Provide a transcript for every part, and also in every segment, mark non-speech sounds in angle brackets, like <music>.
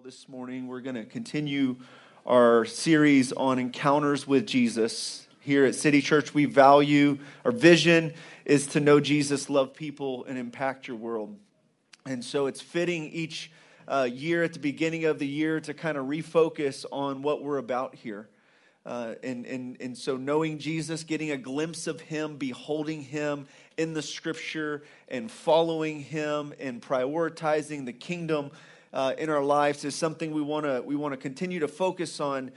all this morning. We're going to continue our series on encounters with Jesus. Here at City Church, we value our vision is to know Jesus, love people, and impact your world. And so it's fitting each uh, year at the beginning of the year to kind of refocus on what we're about here. Uh, and, and, and so knowing Jesus, getting a glimpse of him, beholding him in the scripture, and following him and prioritizing the kingdom uh, in our lives is something we want to we want to continue to focus on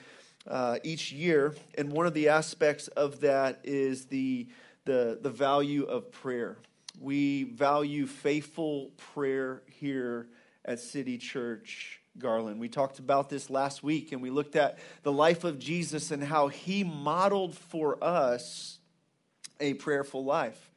uh, each year. And one of the aspects of that is the the the value of prayer. We value faithful prayer here at City Church Garland. We talked about this last week, and we looked at the life of Jesus and how he modeled for us a prayerful life.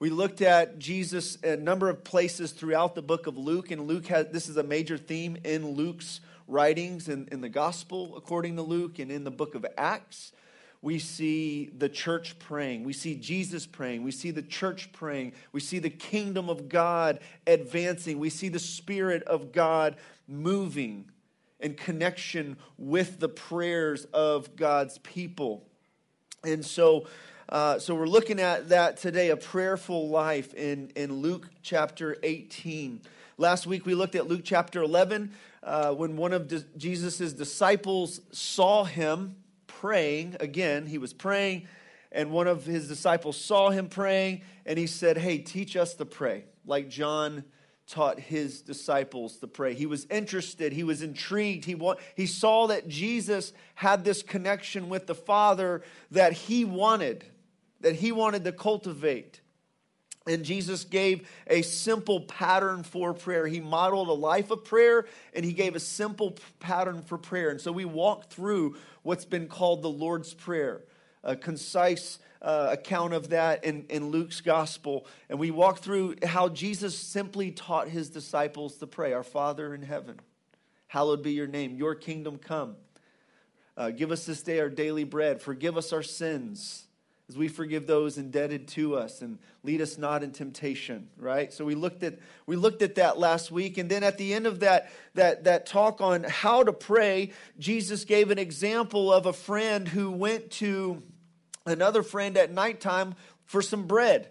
We looked at Jesus a number of places throughout the book of Luke, and Luke has this is a major theme in Luke's writings in, in the gospel according to Luke and in the book of Acts. We see the church praying. We see Jesus praying. We see the church praying. We see the kingdom of God advancing. We see the Spirit of God moving in connection with the prayers of God's people. And so, uh, so we're looking at that today, a prayerful life in, in Luke chapter 18. Last week we looked at Luke chapter 11 uh, when one of Jesus' disciples saw him praying. Again, he was praying, and one of his disciples saw him praying, and he said, Hey, teach us to pray, like John taught his disciples to pray. He was interested, he was intrigued. He, wa- he saw that Jesus had this connection with the Father that he wanted that he wanted to cultivate. And Jesus gave a simple pattern for prayer. He modeled a life of prayer and he gave a simple pattern for prayer. And so we walked through what's been called the Lord's Prayer, a concise uh, account of that in, in Luke's gospel. And we walked through how Jesus simply taught his disciples to pray Our Father in heaven, hallowed be your name, your kingdom come. Uh, give us this day our daily bread, forgive us our sins as we forgive those indebted to us and lead us not in temptation right? So we looked at we looked at that last week and then at the end of that that that talk on how to pray jesus gave an example of a friend who went to another friend at nighttime for some bread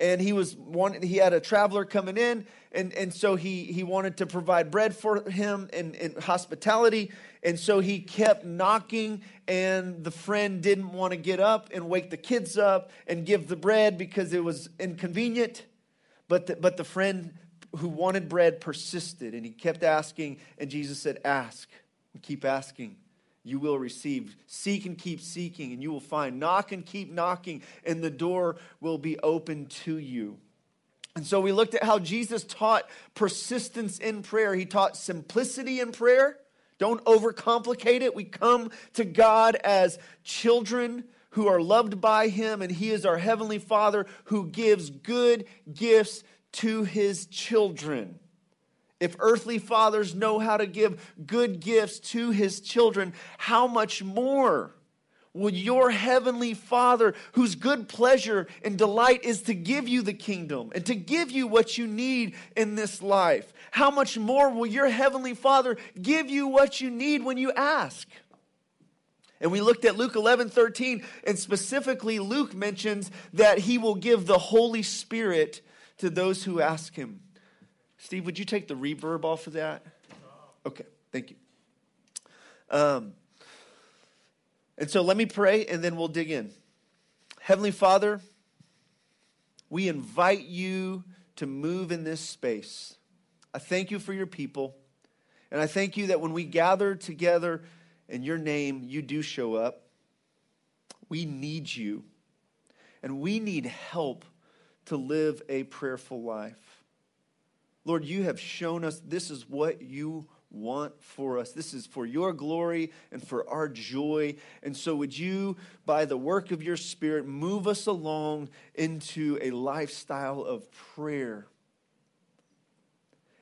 and he was one he had a traveler coming in and, and so he, he wanted to provide bread for him and, and hospitality and so he kept knocking, and the friend didn't want to get up and wake the kids up and give the bread because it was inconvenient. But the, but the friend who wanted bread persisted, and he kept asking, and Jesus said, Ask and keep asking. You will receive. Seek and keep seeking, and you will find. Knock and keep knocking, and the door will be open to you. And so we looked at how Jesus taught persistence in prayer. He taught simplicity in prayer. Don't overcomplicate it. We come to God as children who are loved by Him, and He is our Heavenly Father who gives good gifts to His children. If earthly fathers know how to give good gifts to His children, how much more? Will your heavenly Father, whose good pleasure and delight is to give you the kingdom and to give you what you need in this life, how much more will your heavenly Father give you what you need when you ask? And we looked at Luke 11 13, and specifically, Luke mentions that he will give the Holy Spirit to those who ask him. Steve, would you take the reverb off of that? Okay, thank you. Um, and so let me pray and then we'll dig in. Heavenly Father, we invite you to move in this space. I thank you for your people. And I thank you that when we gather together in your name, you do show up. We need you. And we need help to live a prayerful life. Lord, you have shown us this is what you want for us. This is for your glory and for our joy. And so, would you, by the work of your Spirit, move us along into a lifestyle of prayer?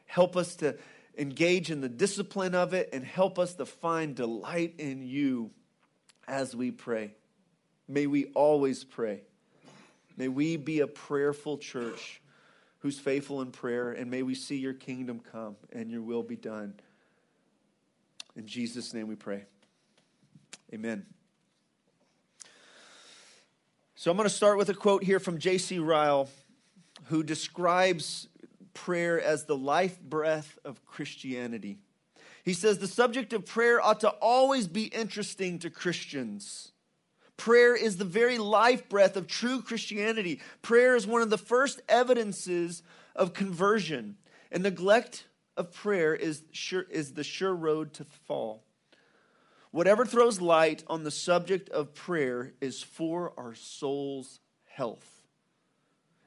Help us to engage in the discipline of it and help us to find delight in you as we pray. May we always pray. May we be a prayerful church who's faithful in prayer, and may we see your kingdom come and your will be done In Jesus' name we pray. Amen. So I'm going to start with a quote here from J.C. Ryle, who describes prayer as the life breath of Christianity. He says the subject of prayer ought to always be interesting to Christians. Prayer is the very life breath of true Christianity. Prayer is one of the first evidences of conversion, and neglect of prayer is, sure, is the sure road to fall. Whatever throws light on the subject of prayer is for our soul's health.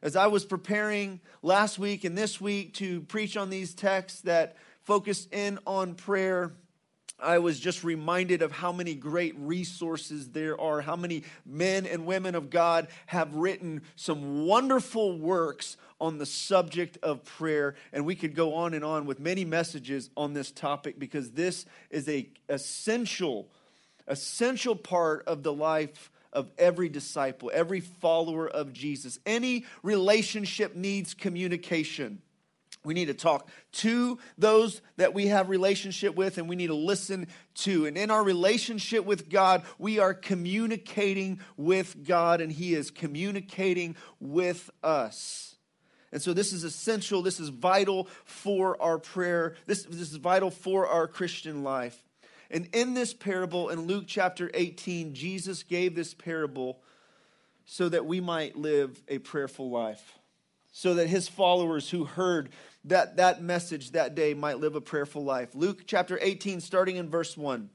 As I was preparing last week and this week to preach on these texts that focus in on prayer, I was just reminded of how many great resources there are, how many men and women of God have written some wonderful works on the subject of prayer. And we could go on and on with many messages on this topic because this is a essential, essential part of the life of every disciple, every follower of Jesus. Any relationship needs communication. We need to talk to those that we have relationship with and we need to listen to. And in our relationship with God, we are communicating with God and he is communicating with us. And so this is essential, this is vital for our prayer. This, this is vital for our Christian life. And in this parable in Luke chapter 18, Jesus gave this parable so that we might live a prayerful life. So that his followers who heard that that message that day might live a prayerful life. Luke chapter 18, starting in verse 1.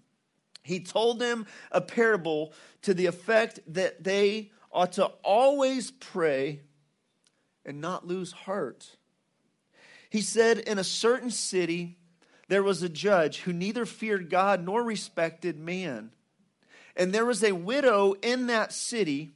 He told them a parable to the effect that they ought to always pray and not lose heart. He said, In a certain city, there was a judge who neither feared God nor respected man. And there was a widow in that city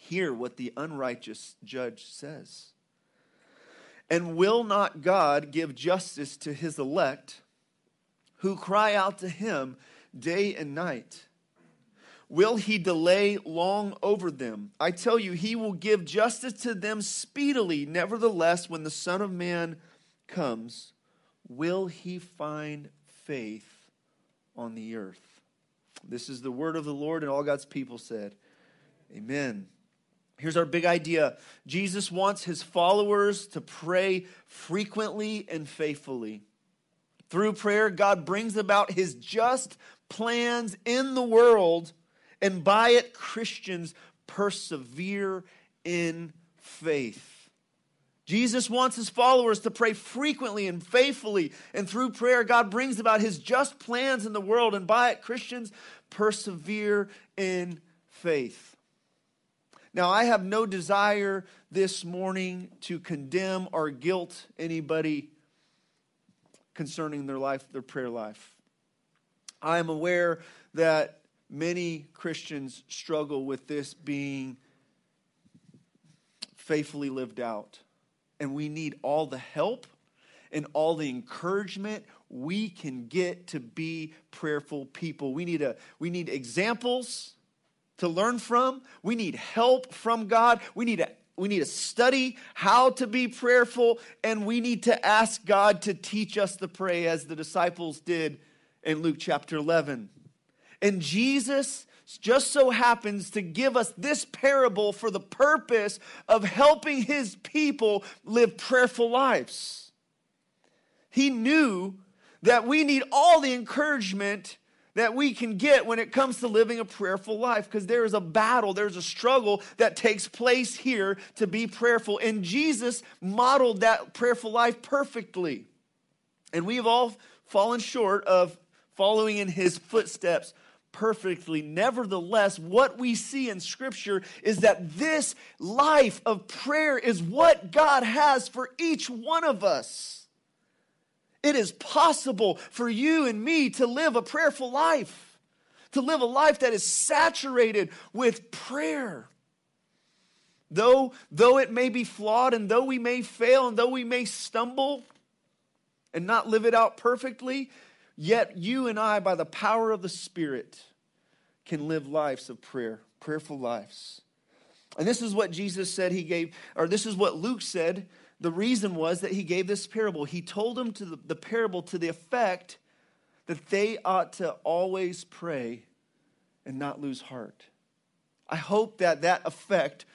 hear what the unrighteous judge says. And will not God give justice to his elect who cry out to him day and night? Will he delay long over them? I tell you, he will give justice to them speedily. Nevertheless, when the Son of Man comes, will he find faith on the earth? This is the word of the Lord, and all God's people said, Amen. Here's our big idea Jesus wants his followers to pray frequently and faithfully. Through prayer, God brings about his just plans in the world, and by it, Christians persevere in faith. Jesus wants his followers to pray frequently and faithfully, and through prayer, God brings about his just plans in the world, and by it, Christians persevere in faith. Now, I have no desire this morning to condemn or guilt anybody concerning their life, their prayer life. I am aware that many Christians struggle with this being faithfully lived out. And we need all the help and all the encouragement we can get to be prayerful people. We need, a, we need examples to learn from. We need help from God. We need to we need to study how to be prayerful, and we need to ask God to teach us to pray as the disciples did in Luke chapter 11. And Jesus just so happens to give us this parable for the purpose of helping his people live prayerful lives. He knew that we need all the encouragement that we can get when it comes to living a prayerful life because there is a battle, there's a struggle that takes place here to be prayerful. And Jesus modeled that prayerful life perfectly. And we've all fallen short of following in his footsteps perfectly. Nevertheless, what we see in Scripture is that this life of prayer is what God has for each one of us. It is possible for you and me to live a prayerful life, to live a life that is saturated with prayer. Though, though it may be flawed, and though we may fail, and though we may stumble and not live it out perfectly, yet you and I, by the power of the Spirit, can live lives of prayer, prayerful lives. And this is what Jesus said he gave, or this is what Luke said. The reason was that he gave this parable. He told them to the, the parable to the effect that they ought to always pray and not lose heart. I hope that that effect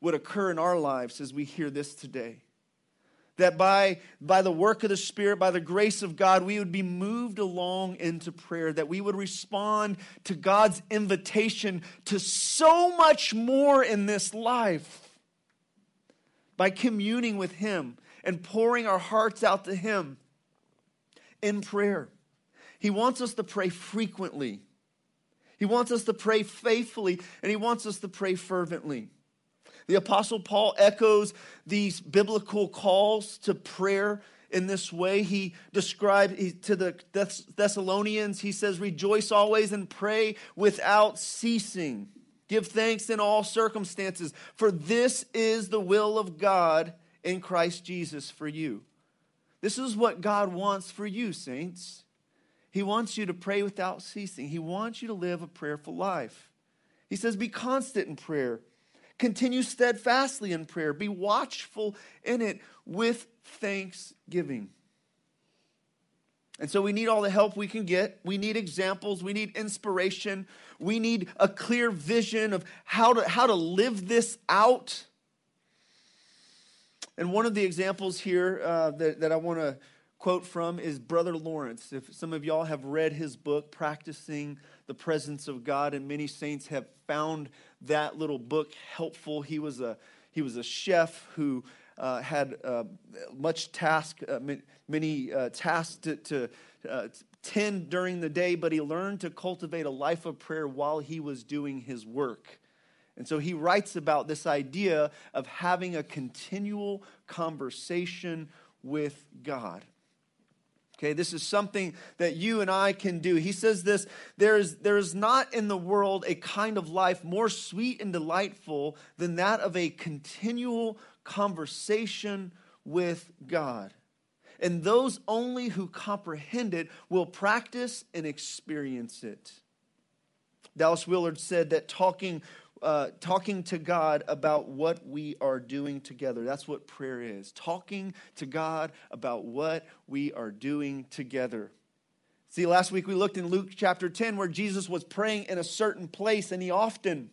would occur in our lives as we hear this today. That by, by the work of the Spirit, by the grace of God, we would be moved along into prayer, that we would respond to God's invitation to so much more in this life by communing with Him and pouring our hearts out to Him in prayer. He wants us to pray frequently. He wants us to pray faithfully, and He wants us to pray fervently. The Apostle Paul echoes these biblical calls to prayer in this way. He described to the Thessalonians, he says, Rejoice always and pray without ceasing. Give thanks in all circumstances, for this is the will of God in Christ Jesus for you. This is what God wants for you, saints. He wants you to pray without ceasing. He wants you to live a prayerful life. He says, Be constant in prayer. Continue steadfastly in prayer. Be watchful in it with thanksgiving. And so we need all the help we can get. We need examples. We need inspiration. We need a clear vision of how to, how to live this out. And one of the examples here uh, that, that I want to quote from is Brother Lawrence. If some of y'all have read his book, Practicing the Presence of God, and many saints have found that little book helpful. He was a, he was a chef who had uh, much task, uh, many uh, tasks to, to uh, tend during the day, but he learned to cultivate a life of prayer while he was doing his work. And so he writes about this idea of having a continual conversation with God. Okay, this is something that you and I can do. He says this there is, there is not in the world a kind of life more sweet and delightful than that of a continual conversation with God. And those only who comprehend it will practice and experience it. Dallas Willard said that talking uh, talking to God about what we are doing together. That's what prayer is. Talking to God about what we are doing together. See, last week we looked in Luke chapter 10 where Jesus was praying in a certain place, and he often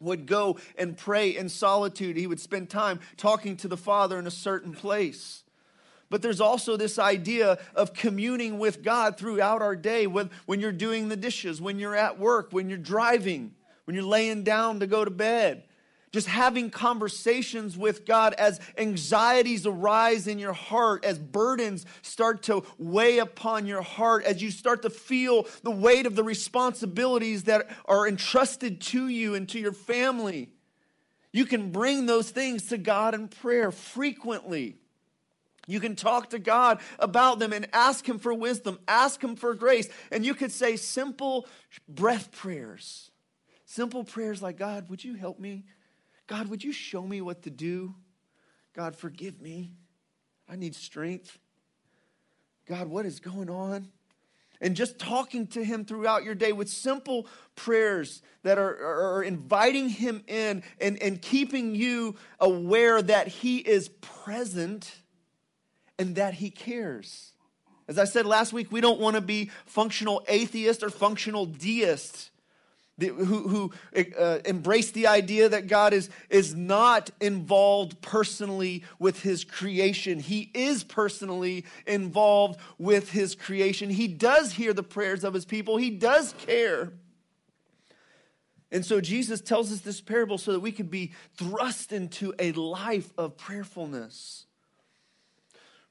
would go and pray in solitude. He would spend time talking to the Father in a certain place. But there's also this idea of communing with God throughout our day when, you're doing the dishes, when you're at work, when you're driving when you're laying down to go to bed. Just having conversations with God as anxieties arise in your heart, as burdens start to weigh upon your heart, as you start to feel the weight of the responsibilities that are entrusted to you and to your family. You can bring those things to God in prayer frequently. You can talk to God about them and ask Him for wisdom, ask Him for grace, and you could say simple breath prayers Simple prayers like, God, would you help me? God, would you show me what to do? God, forgive me. I need strength. God, what is going on? And just talking to Him throughout your day with simple prayers that are, are, inviting Him in and, and keeping you aware that He is present and that He cares. As I said last week, we don't want to be functional atheists or functional deists who, who uh, embrace the idea that God is, is not involved personally with his creation. He is personally involved with his creation. He does hear the prayers of his people, he does care. And so Jesus tells us this parable so that we can be thrust into a life of prayerfulness.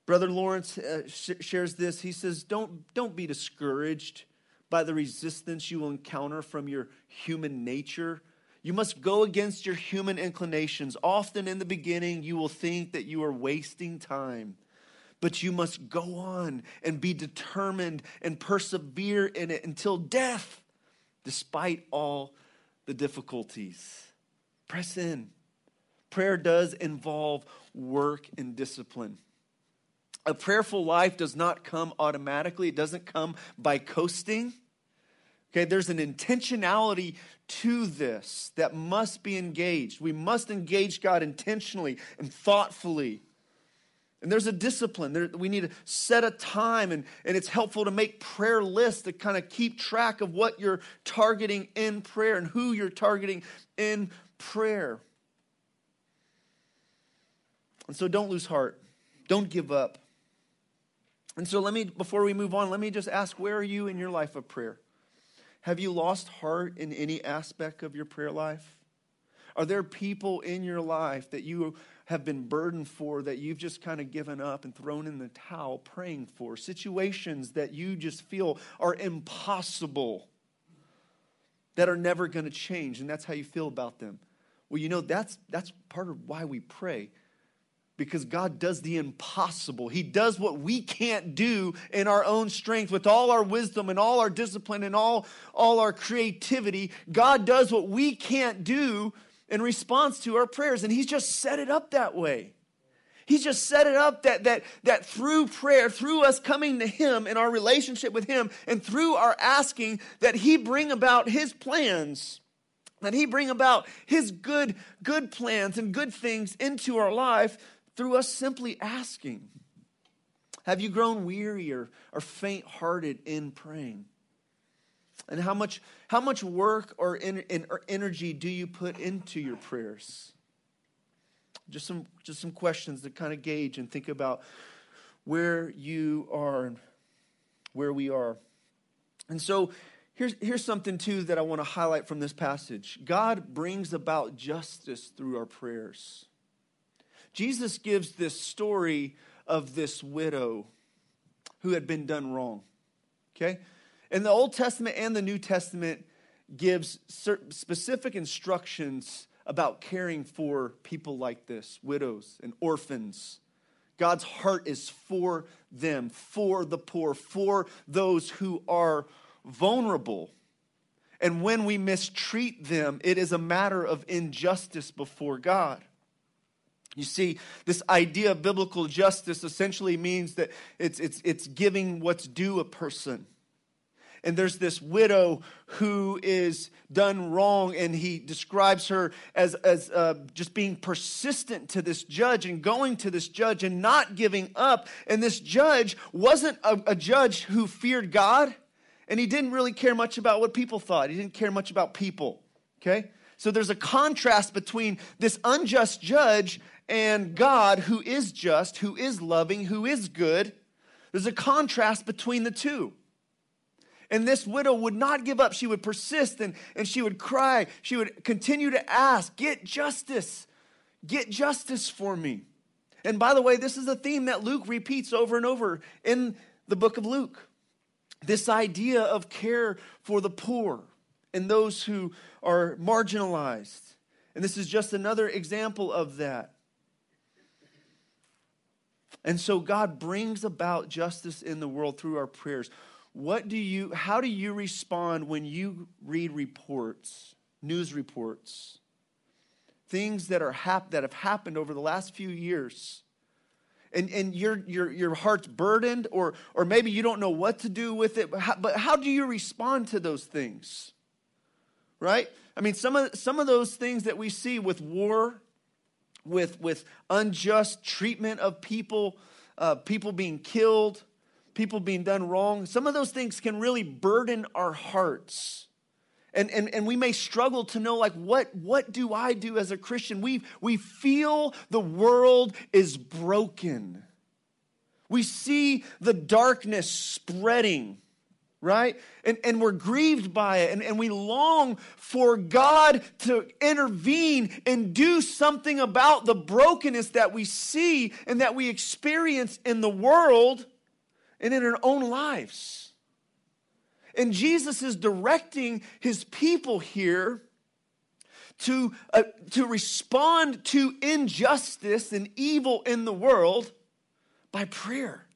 Brother Lawrence uh, sh- shares this. He says, don't, don't be discouraged by the resistance you will encounter from your human nature. You must go against your human inclinations. Often in the beginning, you will think that you are wasting time. but you must go on and be determined and persevere in it until death, despite all the difficulties. Press in. Prayer does involve work and discipline. A prayerful life does not come automatically, it doesn't come by coasting. Okay, there's an intentionality to this that must be engaged. We must engage God intentionally and thoughtfully. And there's a discipline. There, we need to set a time, and, and it's helpful to make prayer lists to kind of keep track of what you're targeting in prayer and who you're targeting in prayer. And so don't lose heart, don't give up. And so let me, before we move on, let me just ask where are you in your life of prayer? Have you lost heart in any aspect of your prayer life? Are there people in your life that you have been burdened for that you've just kind of given up and thrown in the towel praying for? Situations that you just feel are impossible, that are never going to change, and that's how you feel about them. Well, you know, that's, that's part of why we pray because God does the impossible. He does what we can't do in our own strength with all our wisdom and all our discipline and all, all our creativity. God does what we can't do in response to our prayers. And He's just set it up that way. He's just set it up that, that, that through prayer, through us coming to Him in our relationship with Him, and through our asking, that He bring about His plans that he bring about his good good plans and good things into our life through us simply asking. Have you grown weary or, or faint hearted in praying? And how much, how much work or, or energy do you put into your prayers? Just some, just some questions to kind of gauge and think about where you are and where we are. And so here's, here's something, too, that I want to highlight from this passage God brings about justice through our prayers. Jesus gives this story of this widow who had been done wrong. Okay? And the Old Testament and the New Testament gives specific instructions about caring for people like this, widows and orphans. God's heart is for them, for the poor, for those who are vulnerable. And when we mistreat them, it is a matter of injustice before God. You see, this idea of biblical justice essentially means that it's, it's, it's giving what's due a person. And there's this widow who is done wrong, and he describes her as, as uh, just being persistent to this judge and going to this judge and not giving up. And this judge wasn't a, a judge who feared God, and he didn't really care much about what people thought. He didn't care much about people, okay? So there's a contrast between this unjust judge and God, who is just, who is loving, who is good. There's a contrast between the two. And this widow would not give up. She would persist and, and she would cry. She would continue to ask, Get justice. Get justice for me. And by the way, this is a theme that Luke repeats over and over in the book of Luke. This idea of care for the poor and those who are marginalized. And this is just another example of that. And so God brings about justice in the world through our prayers. What do you how do you respond when you read reports, news reports, things that are hap- that have happened over the last few years? And, and your, your, your heart's burdened, or, or maybe you don't know what to do with it, but how, but how do you respond to those things? Right? I mean, some of, some of those things that we see with war with, with unjust treatment of people, uh, people being killed, people being done wrong. Some of those things can really burden our hearts. And, and, and we may struggle to know like what, what do i do as a christian we, we feel the world is broken we see the darkness spreading right? And, and we're grieved by it, and, and we long for God to intervene and do something about the brokenness that we see and that we experience in the world and in our own lives. And Jesus is directing his people here to, uh, to respond to injustice and evil in the world By prayer.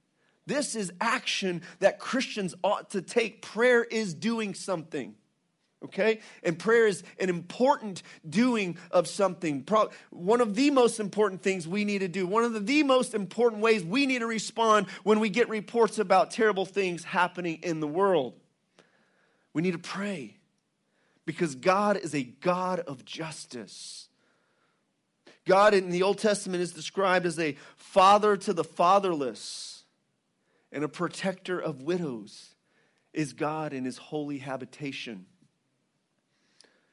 This is action that Christians ought to take. Prayer is doing something. Okay? And prayer is an important doing of something. One of the most important things we need to do, one of the most important ways we need to respond when we get reports about terrible things happening in the world. We need to pray because God is a God of justice. God in the Old Testament is described as a father to the fatherless and a protector of widows, is God in his holy habitation.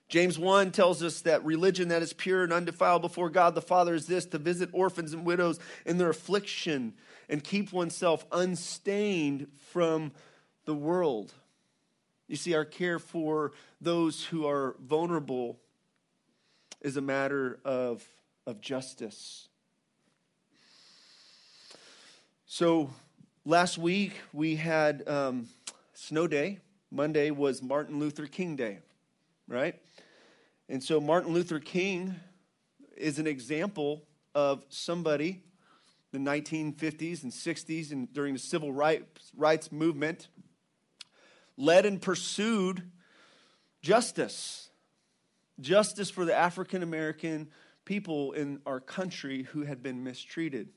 James 1 tells us that religion that is pure and undefiled before God the Father is this to visit orphans and widows in their affliction and keep oneself unstained from the world. You see, our care for those who are vulnerable is a matter of, of justice. So, last week we had um, Snow Day. Monday was Martin Luther King Day, right? And so Martin Luther King is an example of somebody the 1950s and 60s and during the civil rights, rights movement led and pursued justice justice for the African American people in our country who had been mistreated.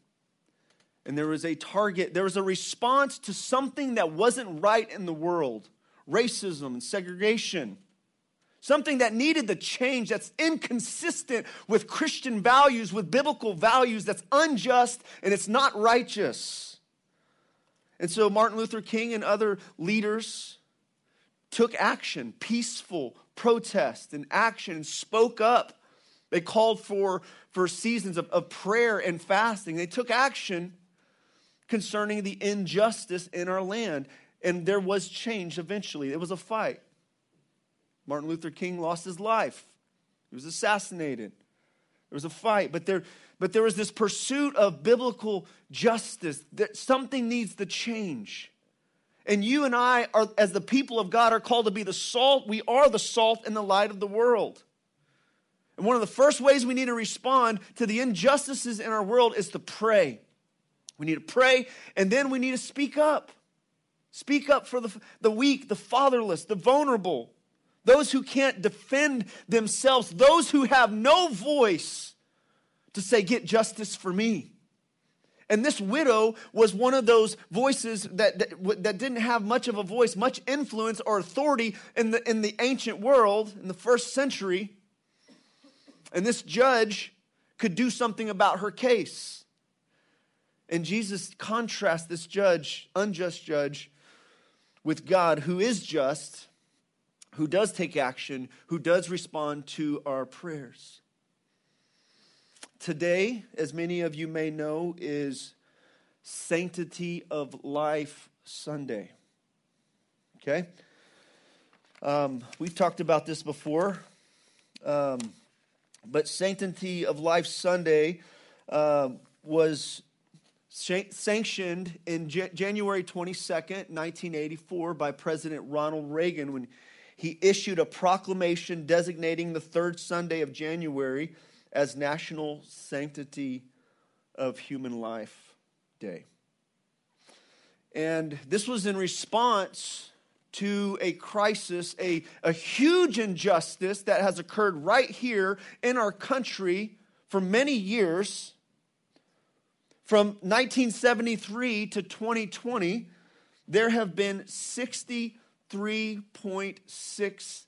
And there was a target, there was a response to something that wasn't right in the world racism and segregation something that needed the change that's inconsistent with Christian values, with biblical values, that's unjust and it's not righteous. And so Martin Luther King and other leaders took action, peaceful protest and action, and spoke up. They called for, for seasons of, of prayer and fasting. They took action concerning the injustice in our land. And there was change eventually. It was a fight. Martin Luther King lost his life. He was assassinated. There was a fight, but there, but there was this pursuit of biblical justice that something needs to change. And you and I, are, as the people of God, are called to be the salt. We are the salt and the light of the world. And one of the first ways we need to respond to the injustices in our world is to pray. We need to pray, and then we need to speak up. Speak up for the, the weak, the fatherless, the vulnerable those who can't defend themselves, those who have no voice to say, Get justice for me. And this widow was one of those voices that, that, that, didn't have much of a voice, much influence or authority in the, in the ancient world in the first century. And this judge could do something about her case. And Jesus contrasts this judge, unjust judge, with God who is just who does take action, who does respond to our prayers. Today, as many of you may know, is Sanctity of Life Sunday. Okay? Um, we've talked about this before, um, but Sanctity of Life Sunday uh, was sanctioned in January 22nd, 1984, by President Ronald Reagan when he issued a proclamation designating the third Sunday of January as National Sanctity of Human Life Day. And this was in response to a crisis, a, a huge injustice that has occurred right here in our country for many years. From 1973 to 2020, there have been 63.6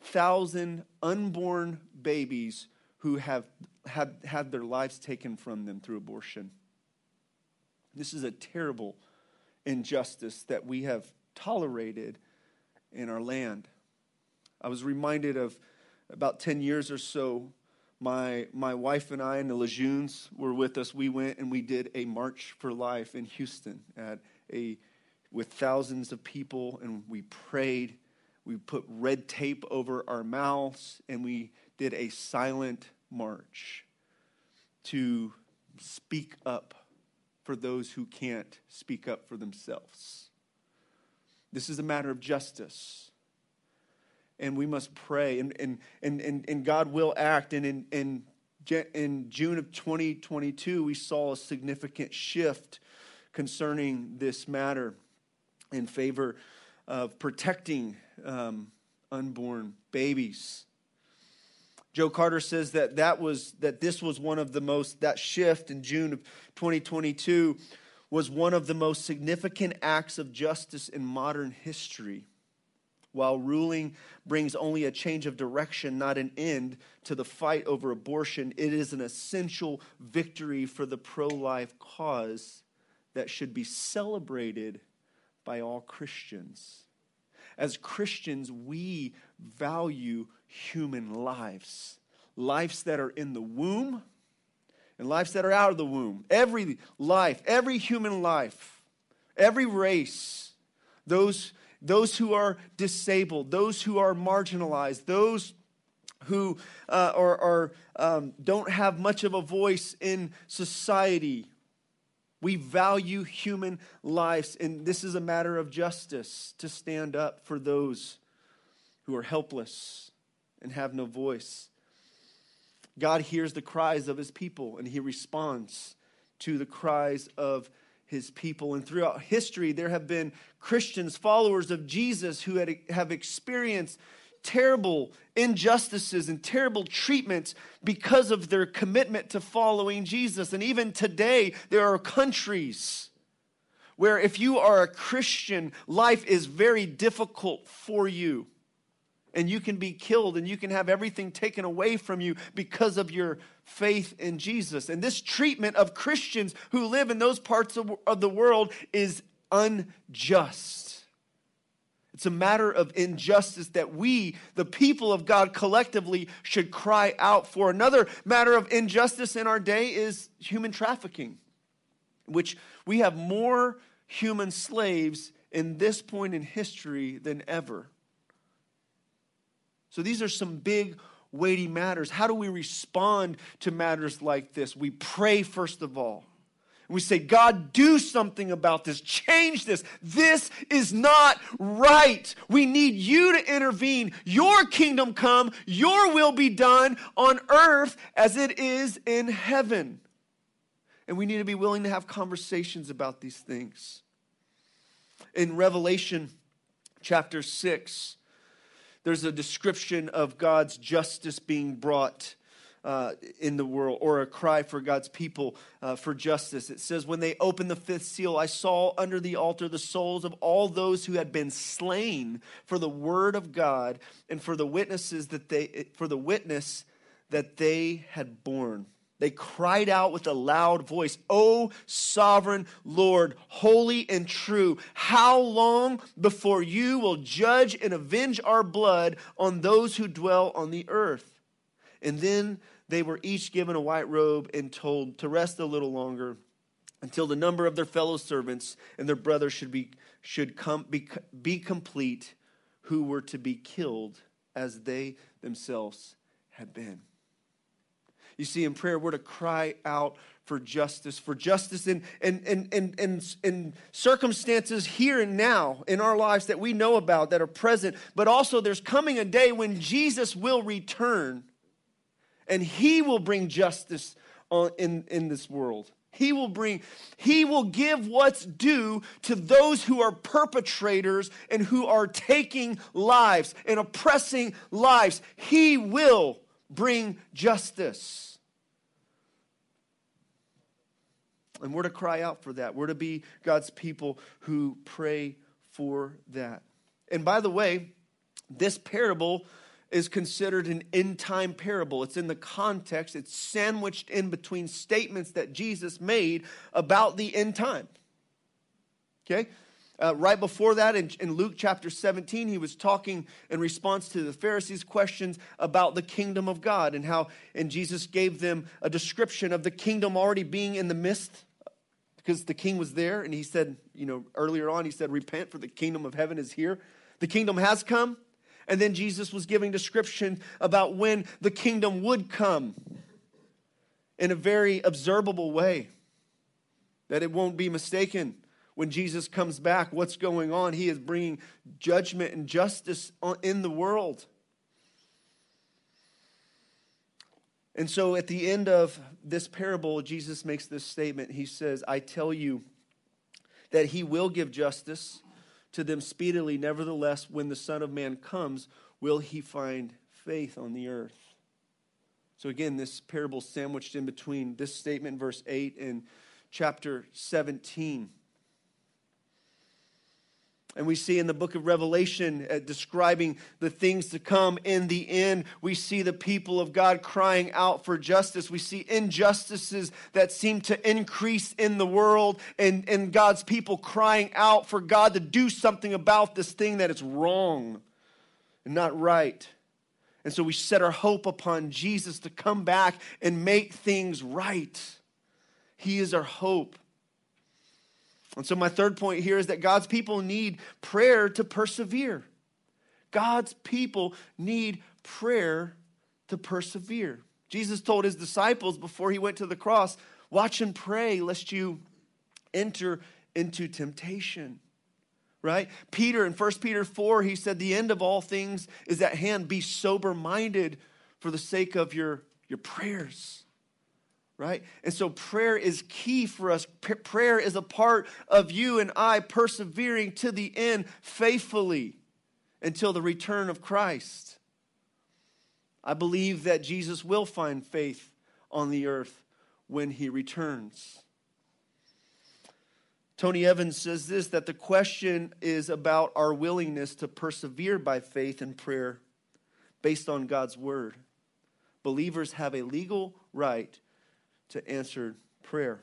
thousand unborn babies who have had, had their lives taken from them through abortion. This is a terrible injustice that we have tolerated in our land. I was reminded of about 10 years or so, my, my wife and I and the Lejeunes were with us. We went and we did a March for Life in Houston at a with thousands of people and we prayed. We put red tape over our mouths and we did a silent march to speak up for those who can't speak up for themselves. This is a matter of justice. And we must pray, and, and, and, and, and God will act. And in, in, in June of 2022, we saw a significant shift concerning this matter in favor of protecting um, unborn babies. Joe Carter says that that was that this was one of the most that shift in June of 2022 was one of the most significant acts of justice in modern history. While ruling brings only a change of direction, not an end to the fight over abortion, it is an essential victory for the pro life cause that should be celebrated by all Christians. As Christians, we value human lives, lives that are in the womb and lives that are out of the womb. Every life, every human life, every race, those, those who are disabled, those who are marginalized, those who uh, are, are um, don't have much of a voice in society. We value human lives, and this is a matter of justice to stand up for those who are helpless and have no voice. God hears the cries of his people and he responds to the cries of his people. And throughout history, there have been Christians, followers of Jesus, who had, have experienced terrible injustices and terrible treatments because of their commitment to following Jesus. And even today, there are countries where if you are a Christian, life is very difficult for you and you can be killed and you can have everything taken away from you because of your faith in Jesus. And this treatment of Christians who live in those parts of, of the world is unjust. It's a matter of injustice that we, the people of God, collectively should cry out for. Another matter of injustice in our day is human trafficking, which we have more human slaves in this point in history than ever. So these are some big, weighty matters. How do we respond to matters like this? We pray, first of all. We say, God, do something about this. Change this. This is not right. We need you to intervene. Your kingdom come, your will be done on earth as it is in heaven. And we need to be willing to have conversations about these things. In Revelation chapter 6, there's a description of God's justice being brought uh, in the world, or a cry for God's people uh, for justice. It says, When they opened the fifth seal, I saw under the altar the souls of all those who had been slain for the word of God and for the witnesses that they, for the witness that they had borne. They cried out with a loud voice, O sovereign Lord, holy and true, how long before you will judge and avenge our blood on those who dwell on the earth? And then they were each given a white robe and told to rest a little longer until the number of their fellow servants and their brothers should be, should come, be, be complete, who were to be killed as they themselves had been. You see, in prayer, we're to cry out for justice, for justice in, in, in, in, in, in circumstances here and now in our lives that we know about, that are present. But also, there's coming a day when Jesus will return and he will bring justice on, in, in this world. He will bring, he will give what's due to those who are perpetrators and who are taking lives and oppressing lives. He will bring justice. And we're to cry out for that. We're to be God's people who pray for that. And by the way, this parable is considered an end time parable. It's in the context, it's sandwiched in between statements that Jesus made about the end time. Okay? Uh, right before that, in, in, Luke chapter 17, he was talking in response to the Pharisees' questions about the kingdom of God and how, and Jesus gave them a description of the kingdom already being in the midst because the king was there and he said, you know, earlier on, he said, Repent, for the kingdom of heaven is here. The kingdom has come. And then Jesus was giving description about when the kingdom would come in a very observable way, that it won't be mistaken. When Jesus comes back, what's going on? He is bringing judgment and justice in the world. And so at the end of this parable, Jesus makes this statement. He says, I tell you, that he will give justice to them speedily. Nevertheless, when the Son of Man comes, will he find faith on the earth? So, again, this parable sandwiched in between this statement, verse 8, and chapter 17. And we see in the book of Revelation uh, describing the things to come in the end. We see the people of God crying out for justice. We see injustices that seem to increase in the world, and, and God's people crying out for God to do something about this thing that is wrong and not right. And so we set our hope upon Jesus to come back and make things right. He is our hope. And so, my third point here is that God's people need prayer to persevere. God's people need prayer to persevere. Jesus told his disciples before he went to the cross, Watch and pray lest you enter into temptation. Right? Peter in 1 Peter 4, he said, The end of all things is at hand. Be sober minded for the sake of your, your prayers right? And so prayer is key for us. P- prayer is a part of you and I persevering to the end faithfully until the return of Christ. I believe that Jesus will find faith on the earth when he returns. Tony Evans says this that the question is about our willingness to persevere by faith and prayer based on God's word. Believers have a legal right to answered prayer.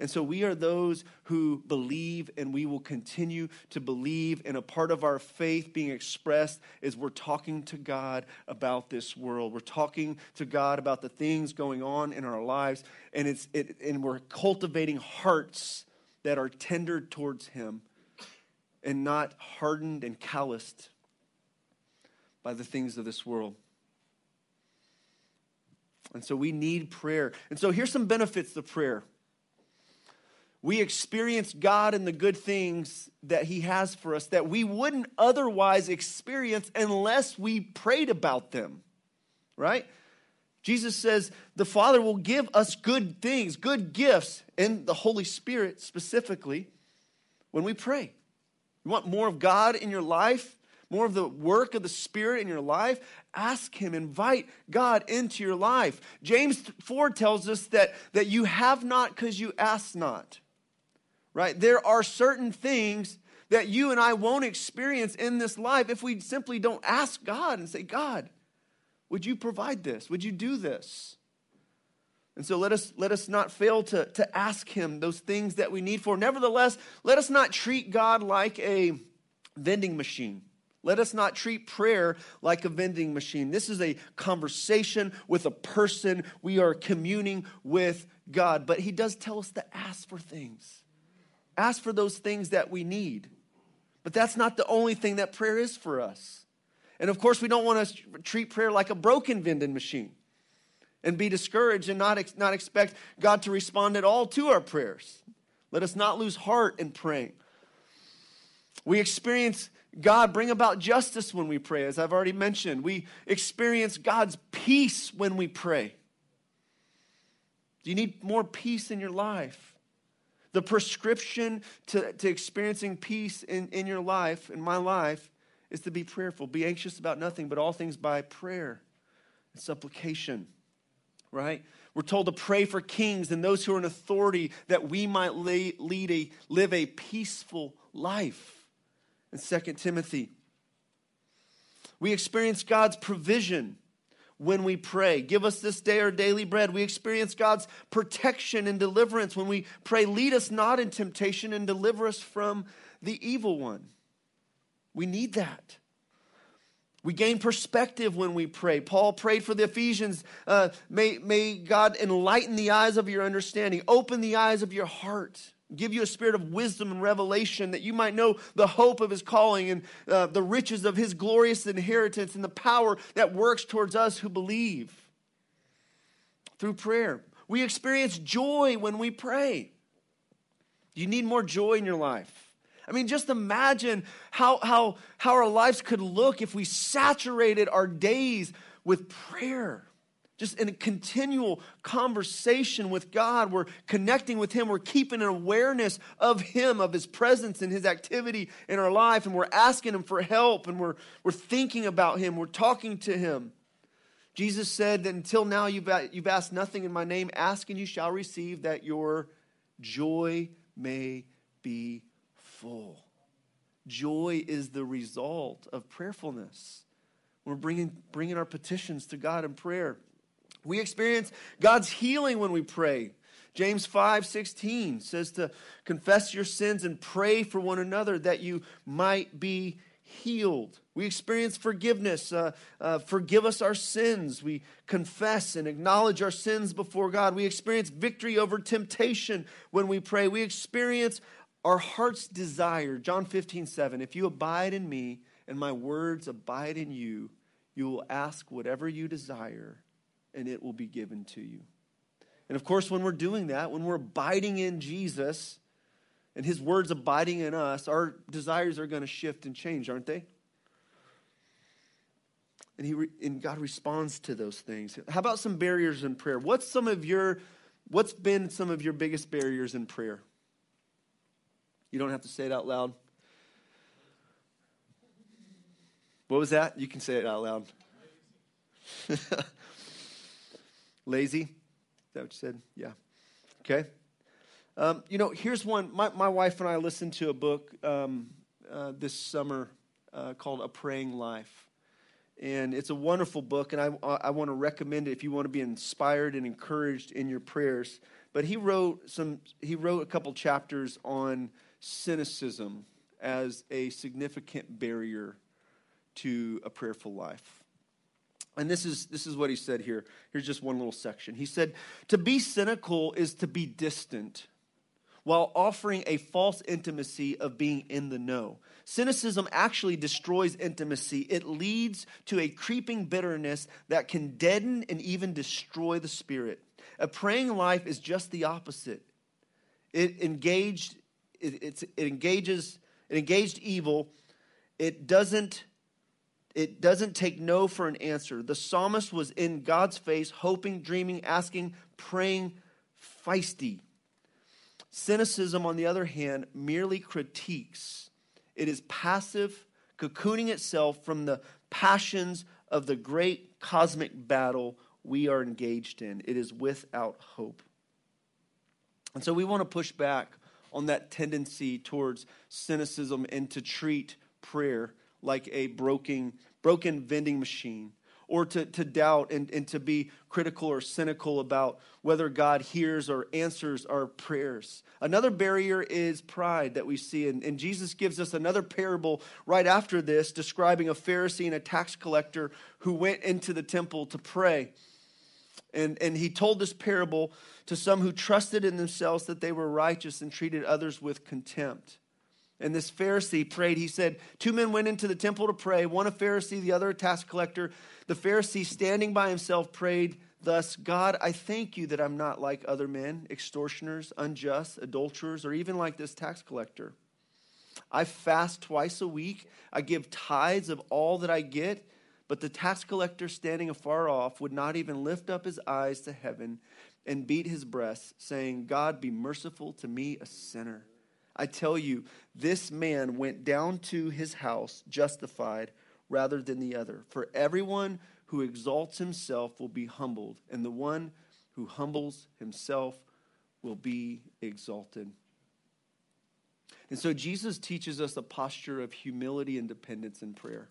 And so we are those who believe and we will continue to believe. And a part of our faith being expressed is we're talking to God about this world. We're talking to God about the things going on in our lives. And, it's, it, and we're cultivating hearts that are tender towards Him and not hardened and calloused by the things of this world. And so we need prayer. And so here's some benefits of prayer. We experience God and the good things that He has for us that we wouldn't otherwise experience unless we prayed about them, right? Jesus says the Father will give us good things, good gifts, and the Holy Spirit specifically when we pray. You want more of God in your life? More of the work of the Spirit in your life, ask Him, invite God into your life. James 4 tells us that, that you have not because you ask not. Right? There are certain things that you and I won't experience in this life if we simply don't ask God and say, God, would you provide this? Would you do this? And so let us, let us not fail to, to ask Him those things that we need for. Nevertheless, let us not treat God like a vending machine. Let us not treat prayer like a vending machine. This is a conversation with a person. We are communing with God. But He does tell us to ask for things, ask for those things that we need. But that's not the only thing that prayer is for us. And of course, we don't want to treat prayer like a broken vending machine and be discouraged and not, not expect God to respond at all to our prayers. Let us not lose heart in praying. We experience God bring about justice when we pray, as I've already mentioned. We experience God's peace when we pray. Do you need more peace in your life? The prescription to, to experiencing peace in, in your life, in my life, is to be prayerful. Be anxious about nothing, but all things by prayer and supplication. Right? We're told to pray for kings and those who are in authority that we might lead a, live a peaceful life in 2 Timothy. We experience God's provision when we pray. Give us this day our daily bread. We experience God's protection and deliverance when we pray. Lead us not in temptation and deliver us from the evil one. We need that. We gain perspective when we pray. Paul prayed for the Ephesians. Uh, may, may God enlighten the eyes of your understanding, open the eyes of your heart give you a spirit of wisdom and revelation that you might know the hope of his calling and uh, the riches of his glorious inheritance and the power that works towards us who believe through prayer. We experience joy when we pray. You need more joy in your life. I mean, just imagine how, how, how our lives could look if we saturated our days with prayer. Just in a continual conversation with God. We're connecting with Him. We're keeping an awareness of Him, of His presence and His activity in our life. And we're asking Him for help and we're, we're thinking about Him. We're talking to Him. Jesus said that until now you've, you've asked nothing in my name. Ask and you shall receive that your joy may be full. Joy is the result of prayerfulness. We're bringing, bringing our petitions to God in prayer. We experience God's healing when we pray. James 5 16 says to confess your sins and pray for one another that you might be healed. We experience forgiveness. Uh, uh, forgive us our sins. We confess and acknowledge our sins before God. We experience victory over temptation when we pray. We experience our heart's desire. John 15 7. If you abide in me and my words abide in you, you will ask whatever you desire and it will be given to you. And of course, when we're doing that, when we're abiding in Jesus and his words abiding in us, our desires are going to shift and change, aren't they? And, he re- and God responds to those things. How about some barriers in prayer? What's some of your what's been some of your biggest barriers in prayer? You don't have to say it out loud. What was that? You can say it out loud. <laughs> Lazy? Is that what you said? Yeah. Okay. Um, you know, here's one. My, my wife and I listened to a book um, uh, this summer uh, called A Praying Life. And it's a wonderful book, and I, I want to recommend it if you want to be inspired and encouraged in your prayers. But he wrote some. He wrote a couple chapters on cynicism as a significant barrier to a prayerful life. And this is, this is what he said here. Here's just one little section. He said, To be cynical is to be distant while offering a false intimacy of being in the know. Cynicism actually destroys intimacy. It leads to a creeping bitterness that can deaden and even destroy the spirit. A praying life is just the opposite. It engaged, it, it engages, it engaged evil. It doesn't it doesn't take no for an answer. The psalmist was in God's face, hoping, dreaming, asking, praying, feisty. Cynicism, on the other hand, merely critiques. It is passive, cocooning itself from the passions of the great cosmic battle we are engaged in. It is without hope. And so we want to push back on that tendency towards cynicism and to treat prayer like a broken, broken vending machine or to, to doubt and, and to be critical or cynical about whether God hears or answers our prayers. Another barrier is pride that we see. And, and Jesus gives us another parable right after this, describing a Pharisee and a tax collector who went into the temple to pray. And, and he told this parable to some who trusted in themselves that they were righteous and treated others with contempt. And this Pharisee prayed. He said, Two men went into the temple to pray, one a Pharisee, the other a tax collector. The Pharisee, standing by himself, prayed thus God, I thank you that I'm not like other men, extortioners, unjust, adulterers, or even like this tax collector. I fast twice a week, I give tithes of all that I get. But the tax collector, standing afar off, would not even lift up his eyes to heaven and beat his breast, saying, God, be merciful to me, a sinner. I tell you, this man went down to his house justified rather than the other. For everyone who exalts himself will be humbled, and the one who humbles himself will be exalted. And so Jesus teaches us a posture of humility and dependence in prayer.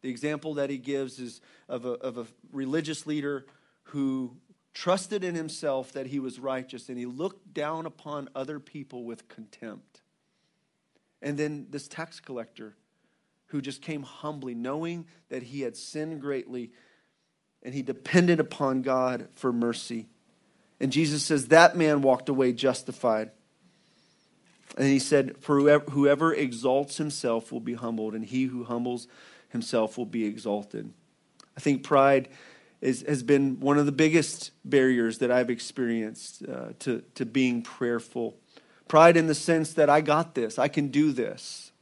The example that he gives is of a, of a religious leader who trusted in himself that he was righteous, and he looked down upon other people with contempt. And then this tax collector who just came humbly, knowing that he had sinned greatly, and he depended upon God for mercy. And Jesus says that man walked away justified. And he said, For whoever, whoever exalts himself will be humbled, and he who humbles himself will be exalted. I think pride is, has been one of the biggest barriers that I've experienced uh, to, to being prayerful. Pride in the sense that I got this, I can do this.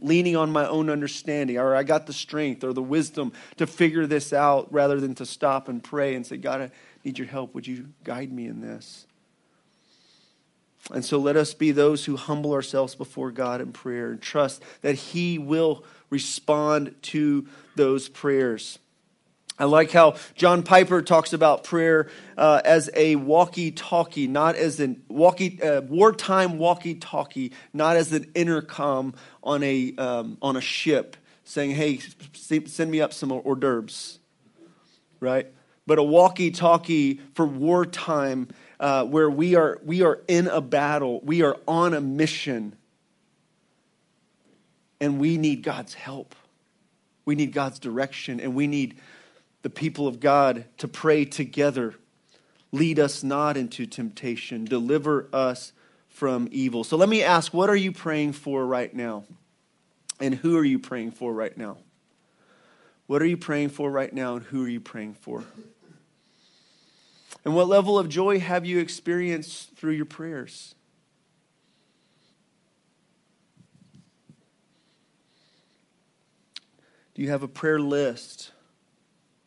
leaning on my own understanding, or I got the strength or the wisdom to figure this out rather than to stop and pray and say, God, I need your help. Would you guide me in this? And so let us be those who humble ourselves before God in prayer and trust that He will respond to those prayers. I like how John Piper talks about prayer uh, as a walkie-talkie, not as a walkie uh, wartime walkie-talkie, not as an intercom on a um, on a ship, saying, "Hey, send me up some hors d'oeuvres," right? But a walkie-talkie for wartime, uh, where we are we are in a battle, we are on a mission, and we need God's help. We need God's direction, and we need the people of God to pray together. Lead us not into temptation, deliver us from evil. So let me ask what are you praying for right now? And who are you praying for right now? What are you praying for right now, and who are you praying for? And what level of joy have you experienced through your prayers? Do you have a prayer list?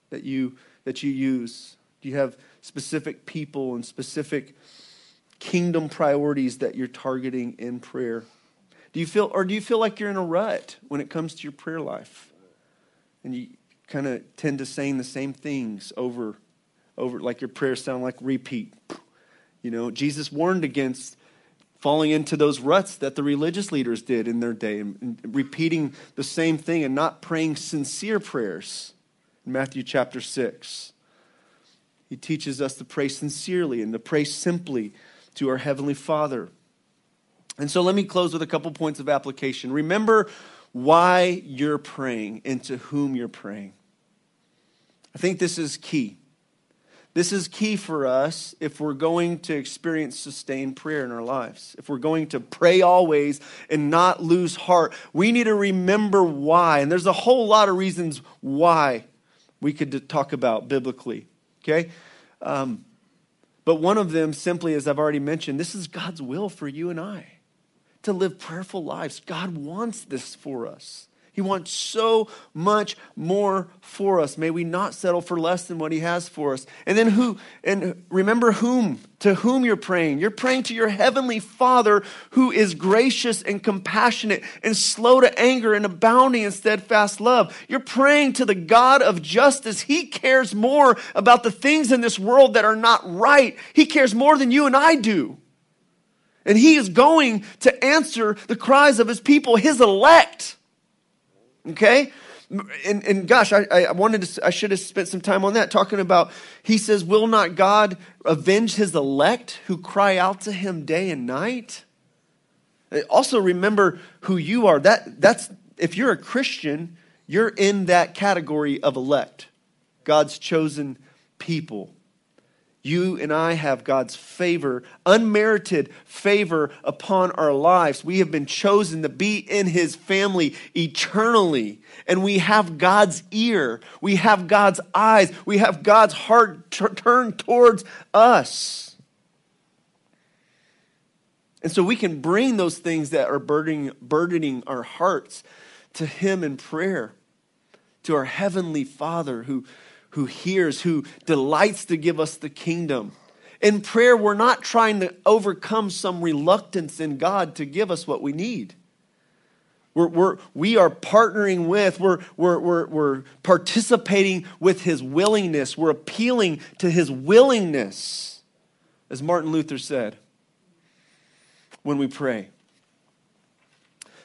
That you that you use? Do you have specific people and specific kingdom priorities that you're targeting in prayer? Do you feel or do you feel like you're in a rut when it comes to your prayer life? And you kind of tend to saying the same things over over like your prayers sound like repeat. You know, Jesus warned against falling into those ruts that the religious leaders did in their day and, and repeating the same thing and not praying sincere prayers Matthew chapter 6. He teaches us to pray sincerely and to pray simply to our Heavenly Father. And so let me close with a couple points of application. Remember why you're praying and to whom you're praying. I think this is key. This is key for us if we're going to experience sustained prayer in our lives. If we're going to pray always and not lose heart, we need to remember why. And there's a whole lot of reasons why we could talk about biblically. Okay? Um, but one of them, simply as I've already mentioned, this is God's will for you and I to live prayerful lives. God wants this for us. He wants so much more for us. May we not settle for less than what he has for us. And then who and remember whom to whom you're praying. You're praying to your heavenly Father who is gracious and compassionate and slow to anger and abounding in steadfast love. You're praying to the God of justice. He cares more about the things in this world that are not right. He cares more than you and I do. And he is going to answer the cries of his people, his elect. Okay? And, and gosh, I, I wanted to, I should have spent some time on that, talking about, he says, Will not God avenge his elect who cry out to him day and night? Uh, also, remember who you are. That, that's, if you're a Christian, you're in that category of elect, God's chosen people. You and I have God's favor, unmerited favor upon our lives. We have been chosen to be in His family eternally. And we have God's ear. We have God's eyes. We have God's heart t- turned towards us. And so we can bring those things that are burdening, burdening our hearts to Him in prayer, to our Heavenly Father who who hears, who delights to give us the kingdom. In prayer, we're not trying to overcome some reluctance in God to give us what we need. We're, we're, we are partnering with, we're, we're, we're, we're participating with his willingness. We're appealing to his willingness, as Martin Luther said, when we pray.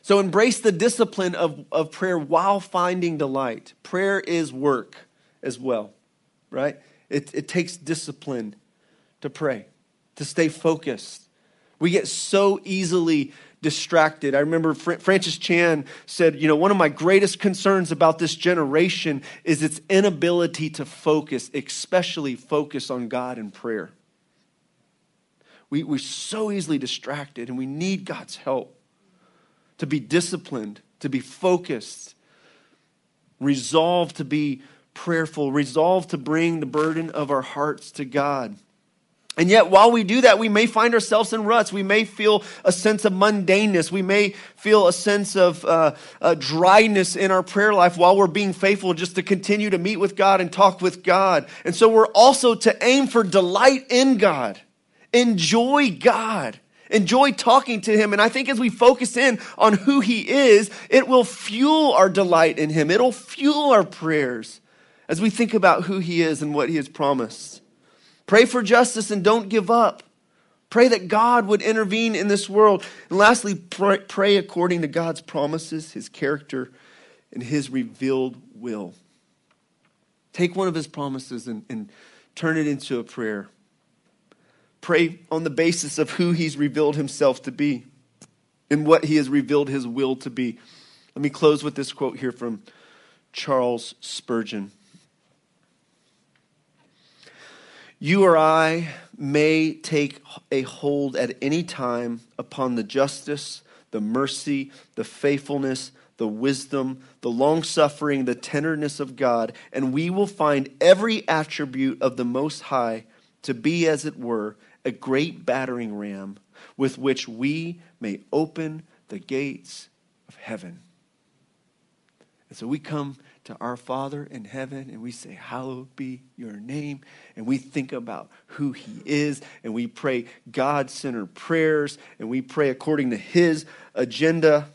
So embrace the discipline of, of prayer while finding delight. Prayer is work as well, right? It, it takes discipline to pray, to stay focused. We get so easily distracted. I remember Francis Chan said, You know, one of my greatest concerns about this generation is its inability to focus, especially focus on God and prayer. We, we're so easily distracted, and we need God's help to be disciplined, to be focused, resolved to be prayerful, resolved to bring the burden of our hearts to God. And yet, while we do that, we may find ourselves in ruts. We may feel a sense of mundaneness. We may feel a sense of uh, uh, dryness in our prayer life while we're being faithful just to continue to meet with God and talk with God. And so, we're also to aim for delight in God, enjoy God, enjoy talking to Him. And I think as we focus in on who He is, it will fuel our delight in Him, it'll fuel our prayers as we think about who He is and what He has promised. Pray for justice and don't give up. Pray that God would intervene in this world. And lastly, pray, pray according to God's promises, His character, and His revealed will. Take one of His promises and, and turn it into a prayer. Pray on the basis of who He's revealed Himself to be and what He has revealed His will to be. Let me close with this quote here from Charles Spurgeon. You or I may take a hold at any time upon the justice, the mercy, the faithfulness, the wisdom, the long suffering, the tenderness of God, and we will find every attribute of the Most High to be, as it were, a great battering ram with which we may open the gates of heaven. And so we come to our Father in heaven and we say, Hallowed be your name. And we think about who He is and we pray God centered prayers and we pray according to His agenda.